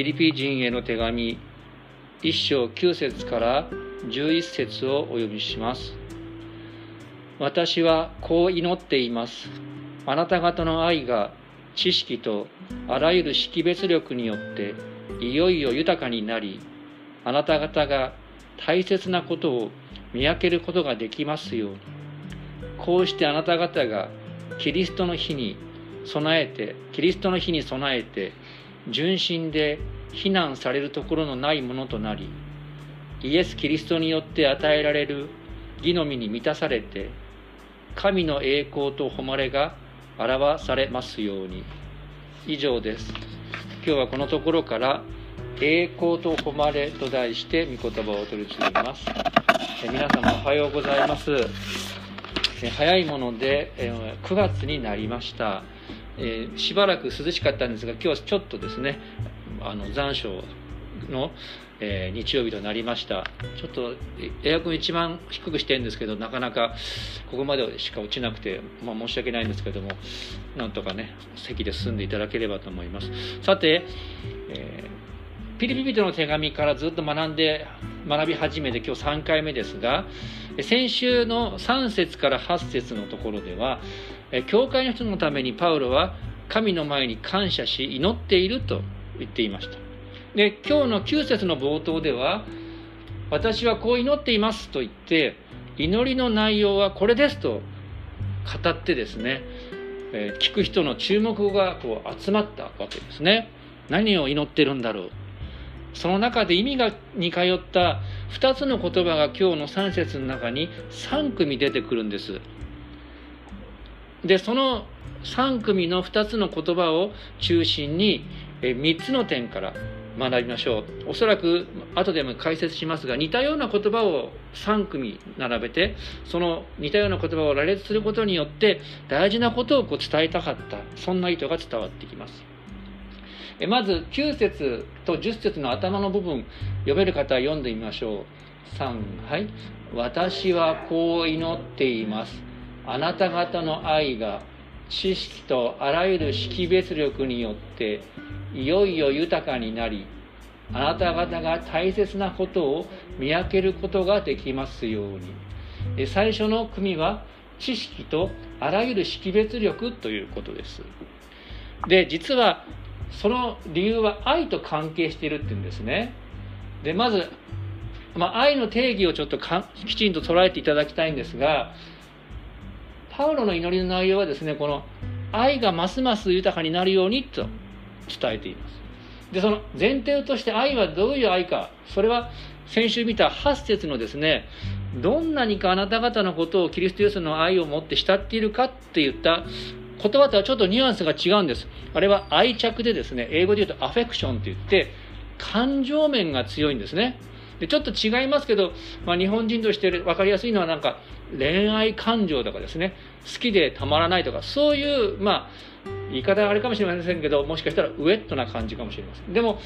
ピリピ人への手紙1章9節から11節をお読みします。私はこう祈っています。あなた方の愛が知識とあらゆる識別力によっていよいよ豊かになりあなた方が大切なことを見分けることができますように。こうしてあなた方がキリストの日に備えてキリストの日に備えて純真で非難されるところのないものとなりイエス・キリストによって与えられる義の実に満たされて神の栄光と誉れが表されますように。以上です。今日はこのところから栄光と誉れと題して御言葉を取り次ぎます。皆様おはようございます。早いもので9月になりました。えしばらく涼しかったんですが今日はちょっとですねあの残暑の、えー、日曜日となりました。ちょっとエアコン一番低くしてるんですけどなかなかここまでしか落ちなくて、まあ、申し訳ないんですけどもなんとかね席で進んでいただければと思います。さて、えー、ピリピリとの手紙からずっと学んで学び始めて今日3回目ですが先週の3節から8節のところでは教会の人のためにパウロは神の前に感謝し祈っていると言っていました。で今日の9節の冒頭では私はこう祈っていますと言って祈りの内容はこれですと語ってですね、聞く人の注目がこう集まったわけですね。何を祈ってるんだろう。その中で意味がに通った2つの言葉が今日の3節の中に3組出てくるんです。でその3組の2つの言葉を中心にえ3つの点から学びましょう。おそらく後でも解説しますが似たような言葉を3組並べてその似たような言葉を羅列することによって大事なことをこう伝えたかった。そんな意図が伝わってきます。えまず9節と10節の頭の部分読める方は読んでみましょう。3はい。私はこう祈っています。あなた方の愛が知識とあらゆる識別力によっていよいよ豊かになりあなた方が大切なことを見分けることができますように。最初の組は知識とあらゆる識別力ということです。で実はその理由は愛と関係しているっていうんですね。でまず、まあ、愛の定義をちょっときちんと捉えていただきたいんですがパウロの祈りの内容はですねこの愛がますます豊かになるようにと伝えています。でその前提として愛はどういう愛かそれは先週見た8節のですねどんなにかあなた方のことをキリストイエスの愛を持って慕っているかって言った言葉とはちょっとニュアンスが違うんです。あれは愛着でですね英語で言うとアフェクションって言って感情面が強いんですね。でちょっと違いますけど、まあ、日本人として分かりやすいのはなんか恋愛感情とかですね好きでたまらないとかそういうまあ言い方はあれかもしれませんけどもしかしたらウェットな感じかもしれません。でも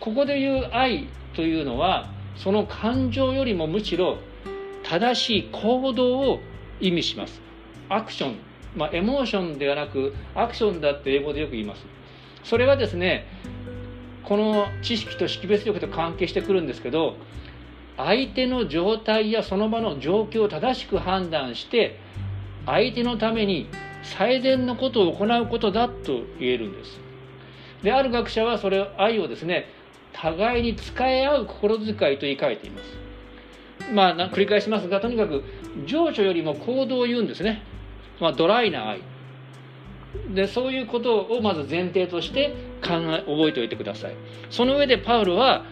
ここで言う愛というのはその感情よりもむしろ正しい行動を意味します。アクション。まあエモーションではなくアクションだって英語でよく言います。それはですねこの知識と識別力と関係してくるんですけど相手の状態やその場の状況を正しく判断して相手のために最善のことを行うことだと言えるんです。である学者はそれを愛をですね互いに使い合う心遣いと言い換えています。まあ繰り返しますがとにかく情緒よりも行動を言うんですね、まあ、ドライな愛。でそういうことをまず前提として考え覚えておいてください。その上でパウロは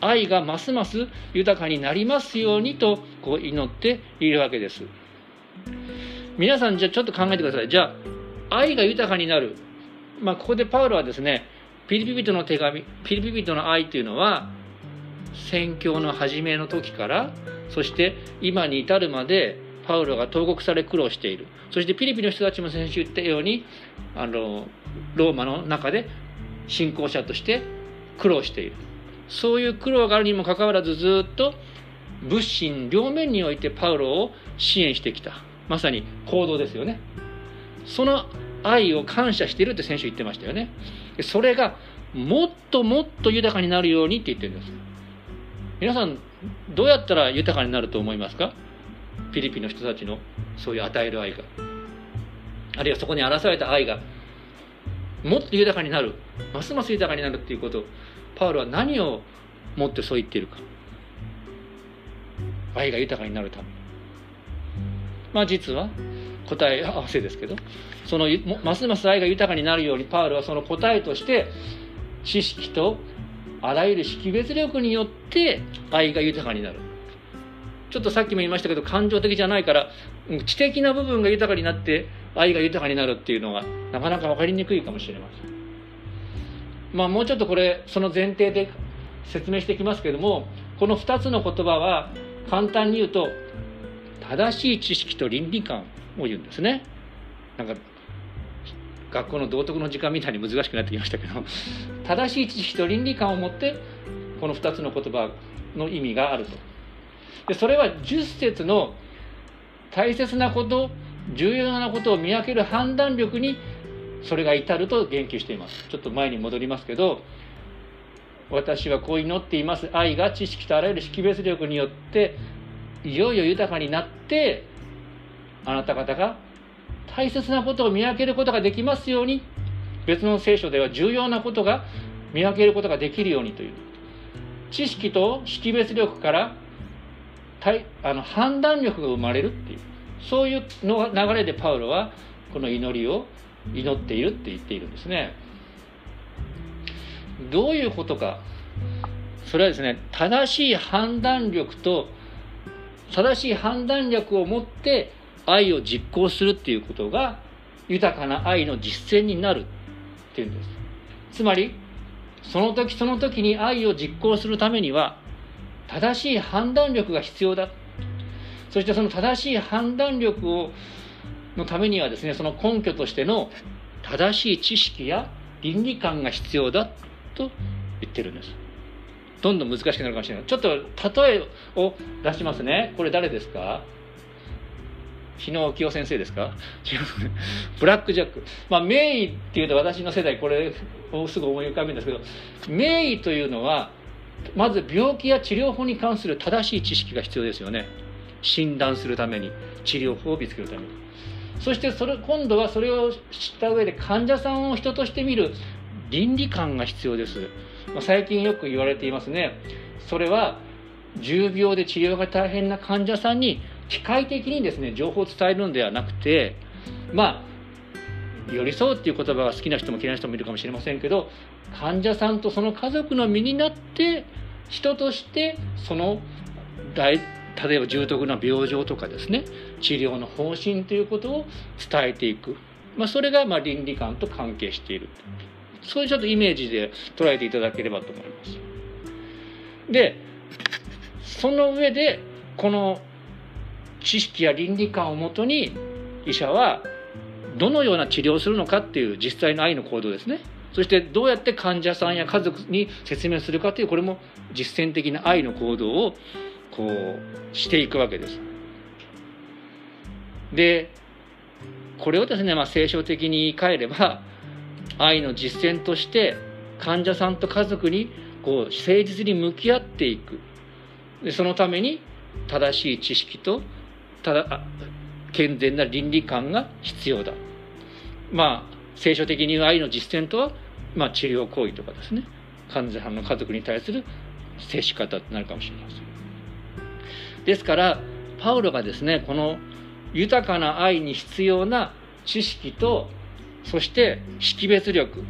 愛がますます豊かになりますようにとこう祈っているわけです。皆さんじゃあちょっと考えてください。じゃあ愛が豊かになる。まあここでパウロはですねピリピ人の手紙ピリピ人の愛というのは宣教の初めの時からそして今に至るまでパウロが投獄され苦労している。そしてピリピの人たちも先週言ったようにあのローマの中で信仰者として苦労している。そういう苦労があるにもかかわらずずっと物心両面においてパウロを支援してきた。まさに行動ですよね。その愛を感謝しているって先週言ってましたよね。それがもっともっと豊かになるようにって言ってるんです。皆さんどうやったら豊かになると思いますか？フィリピンの人たちのそういう与える愛が。あるいはそこに表された愛がもっと豊かになる。ますます豊かになるっていうこと。パウロは何をもってそう言っているか。愛が豊かになるため。まあ実は答え合わせですけどそのますます愛が豊かになるようにパウロはその答えとして知識とあらゆる識別力によって愛が豊かになる。ちょっとさっきも言いましたけど感情的じゃないから知的な部分が豊かになって愛が豊かになるっていうのがなかなか分かりにくいかもしれません。まあもうちょっとこれその前提で説明していきますけれどもこの2つの言葉は簡単に言うと正しい知識と倫理観を言うんですね。なんか学校の道徳の時間みたいに難しくなってきましたけど正しい知識と倫理観を持ってこの2つの言葉の意味があると。でそれは10節の大切なこと重要なことを見分ける判断力にそれが至ると言及しています。ちょっと前に戻りますけど私はこう祈っています。愛が知識とあらゆる識別力によっていよいよ豊かになってあなた方が大切なことを見分けることができますように。別の聖書では重要なことが見分けることができるようにという。知識と識別力からあの判断力が生まれるっていう。そういうの流れでパウロはこの祈りを祈っているって言っているんですね。どういうことか。それはですね正しい判断力と正しい判断力を持って愛を実行するっていうことが豊かな愛の実践になるっていうんです。つまりその時その時に愛を実行するためには正しい判断力が必要だ。そしてその正しい判断力をのためにはですねその根拠としての正しい知識や倫理観が必要だと言ってるんですどんどん難しくなるかもしれないちょっと例えを出しますねこれ誰ですか？日野清先生ですか？違うブラックジャック。まあ、名医っていうと私の世代、これをすぐ思い浮かべるんですけど、名医というのは、まず病気や治療法に関する正しい知識が必要ですよね。診断するために、治療法を見つけるために。そしてそれ、今度はそれを知った上で患者さんを人として見る倫理観が必要です。最近よく言われていますね。それは、重病で治療が大変な患者さんに機械的にですね情報を伝えるのではなくてまあ寄り添うっていう言葉が好きな人も嫌いな人もいるかもしれませんけど患者さんとその家族の身になって人としてその大例えば重篤な病状とかですね治療の方針ということを伝えていく、まあ、それがま倫理観と関係している。そういうちょっとイメージで捉えていただければと思います。でその上でこの知識や倫理観をもとに医者はどのような治療をするのかっていう実際の愛の行動ですね。そしてどうやって患者さんや家族に説明するかというこれも実践的な愛の行動をこうしていくわけです。でこれをですね、まあ、聖書的に言い換えれば愛の実践として患者さんと家族にこう誠実に向き合っていく。でそのために正しい知識とただ健全な倫理観が必要だ。まあ聖書的に言う愛の実践とは、まあ、治療行為とかですね。患者さんの家族に対する接し方となるかもしれません。ですからパウロがですねこの豊かな愛に必要な知識とそして識別力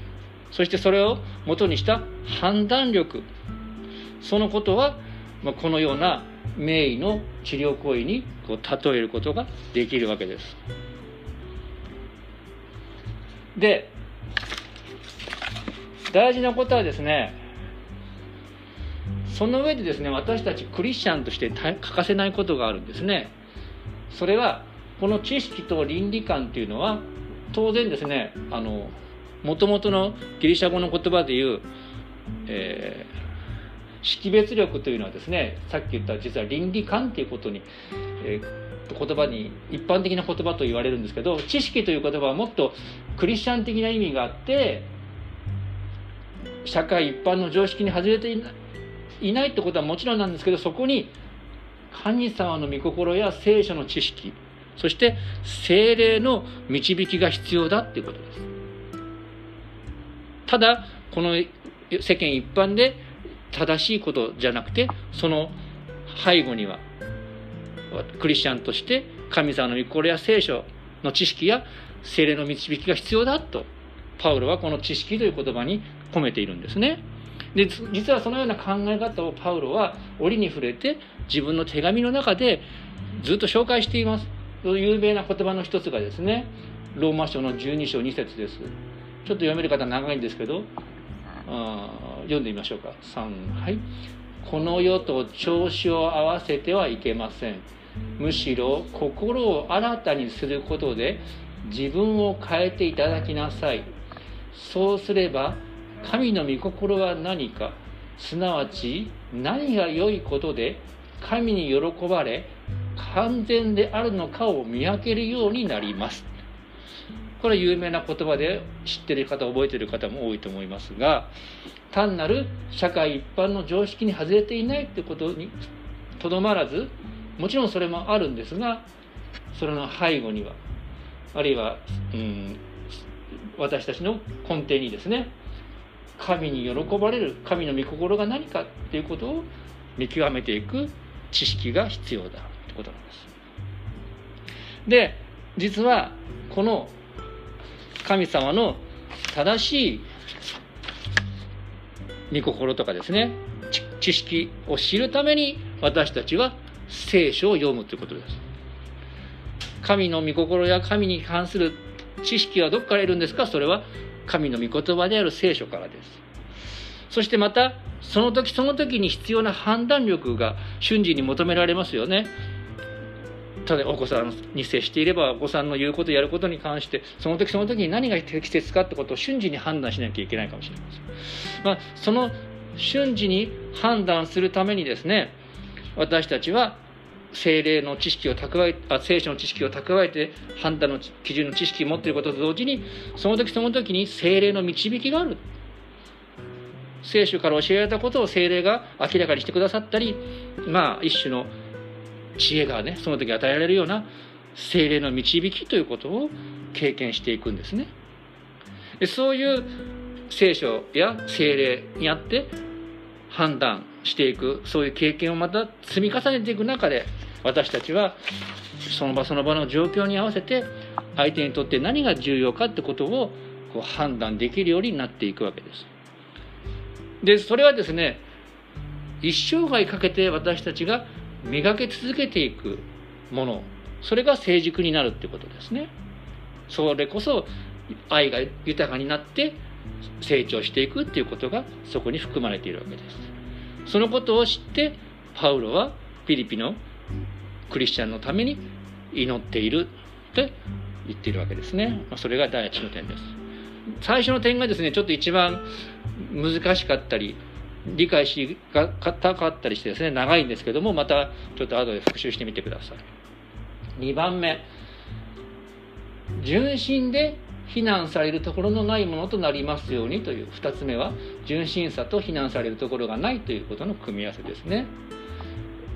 そしてそれをもとにした判断力そのことはこのような名医の治療行為にこう例えることができるわけです。で大事なことはですねその上でですね私たちクリスチャンとして欠かせないことがあるんですね。それはこの知識と倫理観というのは当然ですねあの元々のギリシャ語の言葉で言う、えー識別力というのはですねさっき言った実は倫理観ということに、えー、言葉に一般的な言葉と言われるんですけど知識という言葉はもっとクリスチャン的な意味があって社会一般の常識に外れていないいないってことはもちろんなんですけどそこに神様の御心や聖書の知識そして精霊の導きが必要だっていうことですただこの世間一般で正しいことじゃなくてその背後にはクリスチャンとして神様の御心や聖書の知識や精霊の導きが必要だとパウロはこの知識という言葉に込めているんですね。で実はそのような考え方をパウロは折に触れて自分の手紙の中でずっと紹介しています。有名な言葉の一つがですねローマ書の12章2節です。ちょっと読める方長いんですけどあ読んでみましょうか。3はい。この世と調子を合わせてはいけません。むしろ心を新たにすることで自分を変えていただきなさい。そうすれば神の御心は何かすなわち何が良いことで神に喜ばれ完全であるのかを見分けるようになります。これは有名な言葉で知ってる方覚えてる方も多いと思いますが単なる社会一般の常識に外れていないってことにとどまらずもちろんそれもあるんですがそれの背後にはあるいは、うん、私たちの根底にですね神に喜ばれる神の御心が何かっていうことを見極めていく知識が必要だってことなんです。で実はこの神様の正しい御心とかですね知識を知るために私たちは聖書を読むということです。神の御心や神に関する知識はどこから得るんですか？それは神の御言葉である聖書からです。そしてまた、その時その時に必要な判断力が瞬時に求められますよね。ただお子さんに接していればお子さんの言うことやることに関してその時その時に何が適切かってことを瞬時に判断しなきゃいけないかもしれません。まあ、その瞬時に判断するためにですね私たちは精霊の知識を蓄えあ聖書の知識を蓄えて判断の基準の知識を持っていることと同時にその時その時に精霊の導きがある。聖書から教えられたことを精霊が明らかにしてくださったりまあ一種の知恵がねその時与えられるような精霊の導きということを経験していくんですね。でそういう聖書や精霊にあって判断していくそういう経験をまた積み重ねていく中で私たちはその場その場の状況に合わせて相手にとって何が重要かってことをこう判断できるようになっていくわけです。でそれはですね一生涯かけて私たちが磨き続けていくものそれが成熟になるってことですね。それこそ愛が豊かになって成長していくっていうことがそこに含まれているわけです。そのことを知ってパウロはピリピのクリスチャンのために祈っているって言っているわけですね。それが第一の点です。最初の点がですね、ちょっと一番難しかったり、理解しがたかったりしてですね、長いんですけども、またちょっと後で復習してみてください。2番目、純真で非難されるところのないものとなりますようにという2つ目は純真さと非難されるところがないということの組み合わせですね。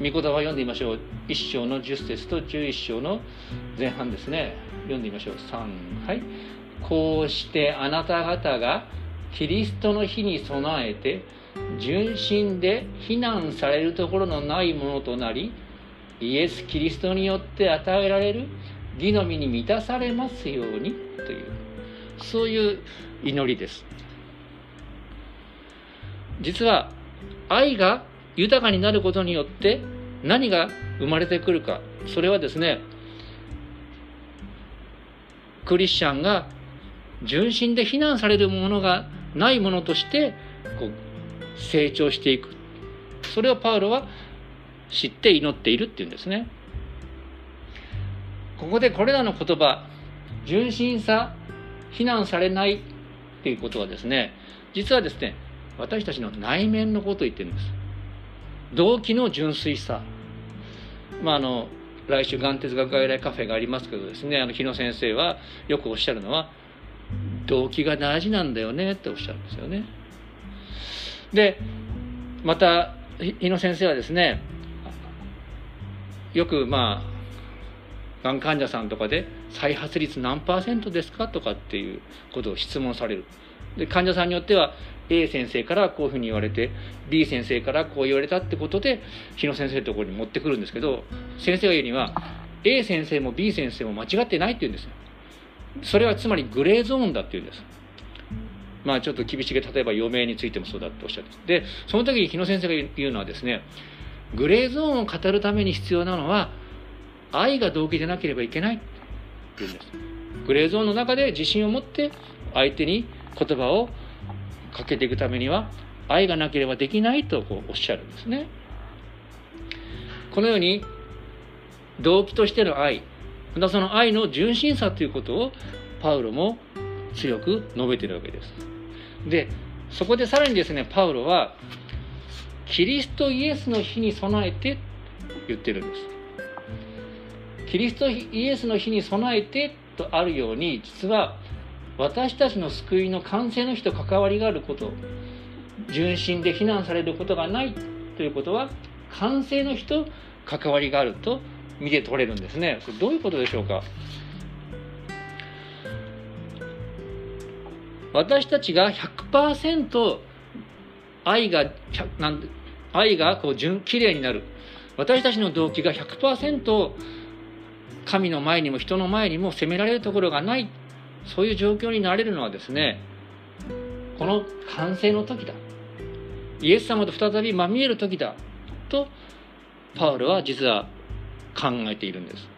御言葉を読んでみましょう。1章の10節と11章の前半ですね。読んでみましょう。3はいこうしてあなた方がキリストの日に備えて純真で非難されるところのないものとなりイエス・キリストによって与えられる義の実に満たされますようにというそういう祈りです。実は愛が豊かになることによって何が生まれてくるか。それはですねクリスチャンが純真で非難されるものがないものとしてこう成長していく。それをパウロは知って祈っているっていうんですね。ここでこれらの言葉純真さ非難されないっていうことはですね実はですね私たちの内面のことを言ってるんです。動機の純粋さ。まああの来週眼哲学外来カフェがありますけどですねあの日野先生はよくおっしゃるのは動機が大事なんだよねっておっしゃるんですよね。でまた日野先生はですねよくまあがん患者さんとかで再発率何パーセントですかとかっていうことを質問される。で患者さんによっては A 先生からこういうふうに言われて B 先生からこう言われたってことで日野先生のところに持ってくるんですけど先生が言うには A 先生も B 先生も間違ってないって言うんです。それはつまりグレーゾーンだって言うんです。まあちょっと厳しげ例えば余命についてもそうだっておっしゃって。でその時に日野先生が言うのはですねグレーゾーンを語るために必要なのは愛が動機でなければいけないって言うんです。グレーゾーンの中で自信を持って相手に言葉をかけていくためには愛がなければできないとこうおっしゃるんですね。このように動機としての愛またその愛の純真さということをパウロも強く述べているわけです。でそこでさらにですねパウロはキリストイエスの日に備えて言ってるんです。キリストイエスの日に備えてとあるように実は私たちの救いの完成の日と関わりがあること純真で非難されることがないということは完成の日と関わりがあると見て取れるんですね。それどういうことでしょうか？私たちが100%愛がなん愛がこう純綺麗になる。私たちの動機が100%神の前にも人の前にも責められるところがない。そういう状況になれるのはですねこの完成の時だ。イエス様と再びまみえる時だ。とパウロは実は考えているんです。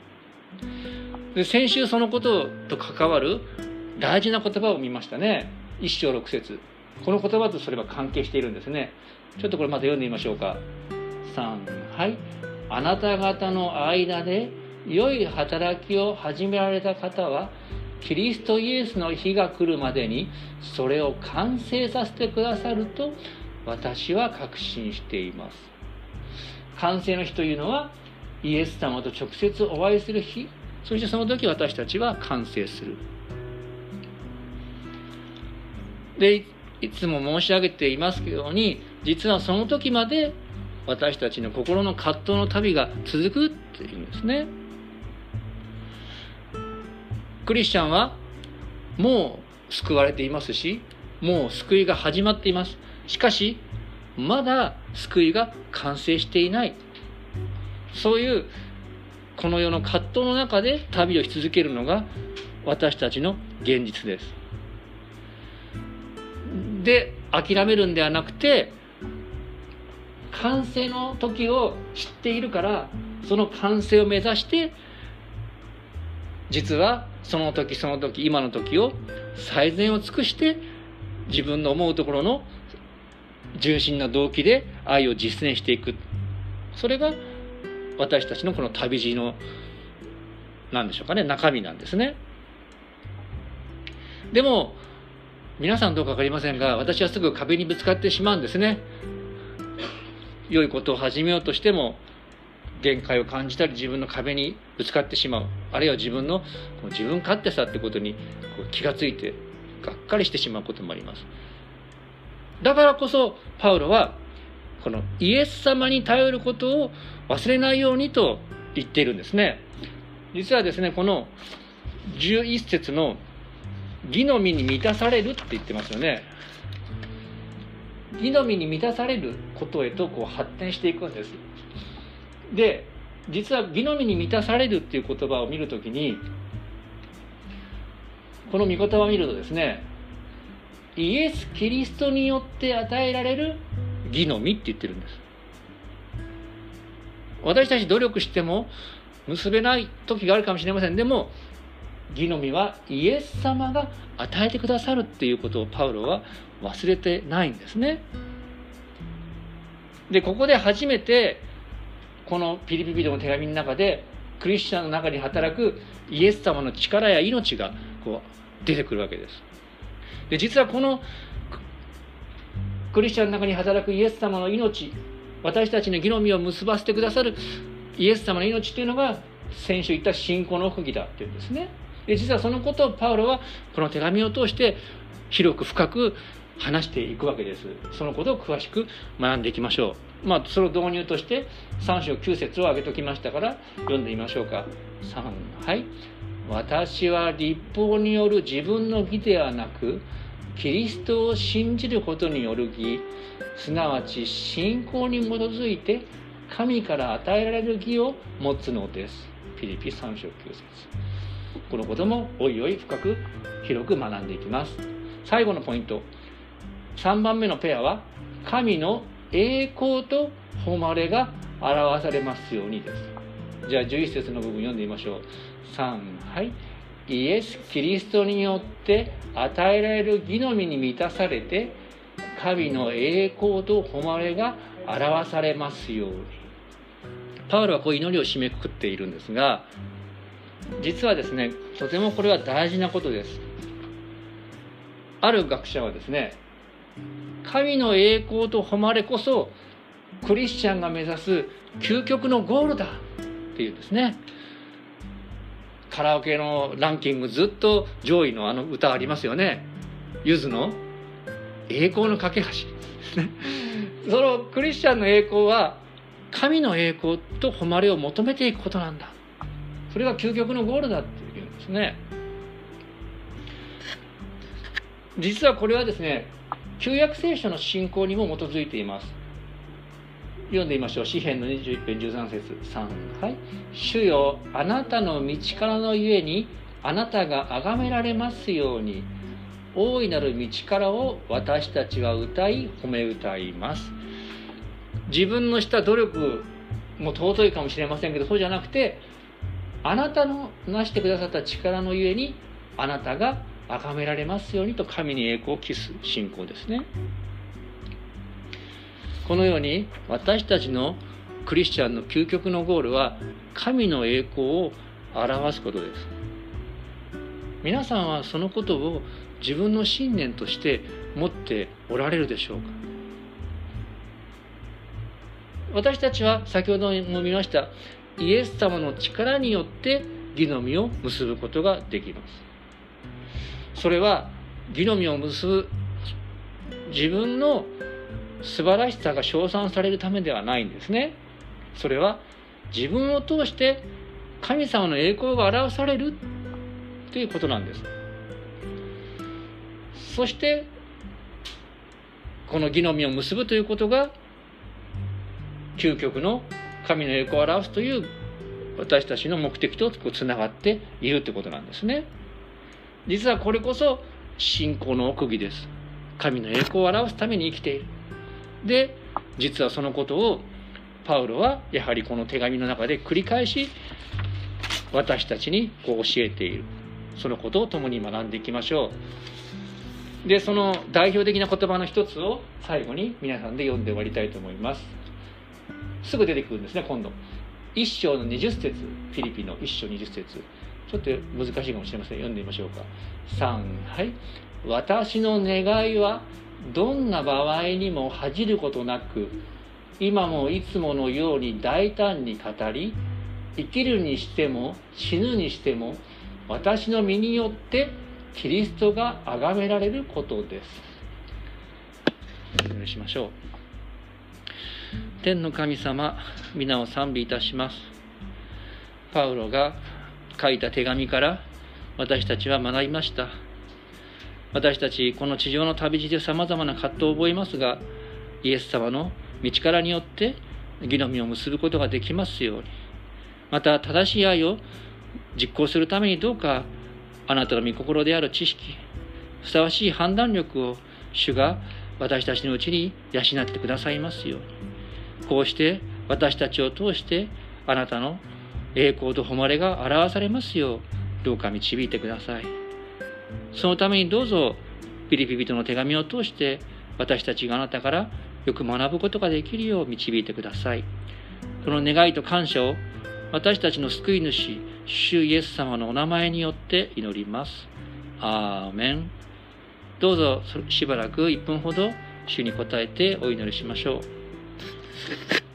で先週そのことと関わる大事な言葉を見ましたね。一章六節。この言葉とそれは関係しているんですね。ちょっとこれまた読んでみましょうか。3はい。あなた方の間で良い働きを始められた方はキリストイエスの日が来るまでにそれを完成させてくださると私は確信しています。完成の日というのはイエス様と直接お会いする日そしてその時私たちは完成する。でいつも申し上げていますけどに実はその時まで私たちの心の葛藤の旅が続くっていうんですね。クリスチャンはもう救われていますしもう救いが始まっています。しかしまだ救いが完成していない。そういうこの世の葛藤の中で旅をし続けるのが私たちの現実です。で諦めるんではなくて完成の時を知っているからその完成を目指して実はその時その時今の時を最善を尽くして自分の思うところの純真な動機で愛を実践していく。それが私たちのこの旅路の何でしょうかね中身なんですね。でも皆さんどうか分かりませんが私はすぐ壁にぶつかってしまうんですね。良いことを始めようとしても限界を感じたり自分の壁にぶつかってしまう。あるいは自分の自分勝手さってことに気がついてがっかりしてしまうこともあります。だからこそパウロはこのイエス様に頼ることを忘れないようにと言っているんですね。実はですねこの11節の「義の実に満たされる」って言ってますよね。義の実に満たされることへとこう発展していくんです。で実は義の実に満たされるっていう言葉を見るときにこの御言葉を見るとですねイエス・キリストによって与えられる義の実って言ってるんです。私たち努力しても結べない時があるかもしれません。でも義の実はイエス様が与えてくださるっていうことをパウロは忘れてないんですね。でここで初めてこのピリピリドの手紙の中でクリスチャンの中に働くイエス様の力や命がこう出てくるわけです。で実はこのクリスチャンの中に働くイエス様の命私たちの義の実を結ばせてくださるイエス様の命っていうのが先週言った信仰の奥義だっていうんですね。で実はそのことをパウロはこの手紙を通して広く深く話していくわけですそのことを詳しく学んでいきましょうまあその導入として3章9節を挙げときましたから読んでみましょうか。3はい。私は立法による自分の義ではなくキリストを信じることによる義。すなわち信仰に基づいて神から与えられる義を持つのです。ピリピ3章9節。このこともおいおい深く広く学んでいきます。最後のポイント。3番目のペアは神の栄光と誉れが表されますようにです。じゃあ11節の部分読んでみましょう。3はい。イエス・キリストによって与えられる義のみに満たされて神の栄光と誉れが表されますように。パウロはこう祈りを締めくくっているんですが実はですねとてもこれは大事なことです。ある学者はですね神の栄光と誉れこそクリスチャンが目指す究極のゴールだっていうんですね。カラオケのランキングずっと上位のあの歌ありますよね。ゆずの「栄光の架け橋」そのクリスチャンの栄光は神の栄光と誉れを求めていくことなんだ。それが究極のゴールだっていうんですね。実はこれはですね旧約聖書の信仰にも基づいています。読んでみましょう。詩篇の21編13節3はい。主よあなたの道からのゆえにあなたが崇められますように大いなる道からを私たちは歌い褒め歌います。自分のした努力も尊いかもしれませんけどそうじゃなくてあなたの成してくださった力のゆえにあなたが崇められますようにと神に栄光を期す信仰ですね。このように私たちのクリスチャンの究極のゴールは神の栄光を表すことです。皆さんはそのことを自分の信念として持っておられるでしょうか？私たちは先ほども見ましたイエス様の力によって義の実を結ぶことができます。それは義の実を結ぶ自分の素晴らしさが称賛されるためではないんですね。それは自分を通して神様の栄光が表されるということなんです。そしてこの義の実を結ぶということが究極の神の栄光を表すという私たちの目的とつながっているということなんですね。実はこれこそ信仰の奥義です。神の栄光を表すために生きている。で実はそのことをパウロはやはりこの手紙の中で繰り返し私たちにこう教えている。そのことを共に学んでいきましょう。でその代表的な言葉の一つを最後に皆さんで読んで終わりたいと思います。すぐ出てくるんですね今度。一章の20節。フィリピンの一章20節。ちょっと難しいかもしれません。読んでみましょうか。3はい。私の願いはどんな場合にも恥じることなく今もいつものように大胆に語り生きるにしても死ぬにしても私の身によってキリストが崇められることです。お願いしましょう。天の神様皆を賛美いたします。パウロが書いた手紙から私たちは学びました。私たちこの地上の旅路でさまざまな葛藤を覚えますがイエス様の道からによって義の実を結ぶことができますように。また正しい愛を実行するためにどうかあなたの御心である知識ふさわしい判断力を主が私たちのうちに養ってくださいますように。こうして私たちを通してあなたの栄光と誉れが表されますようどうか導いてください。そのためにどうぞピリピリとの手紙を通して私たちがあなたからよく学ぶことができるよう導いてください。この願いと感謝を私たちの救い主、主イエス様のお名前によって祈ります。アーメン。どうぞしばらく1分ほど主に答えてお祈りしましょう。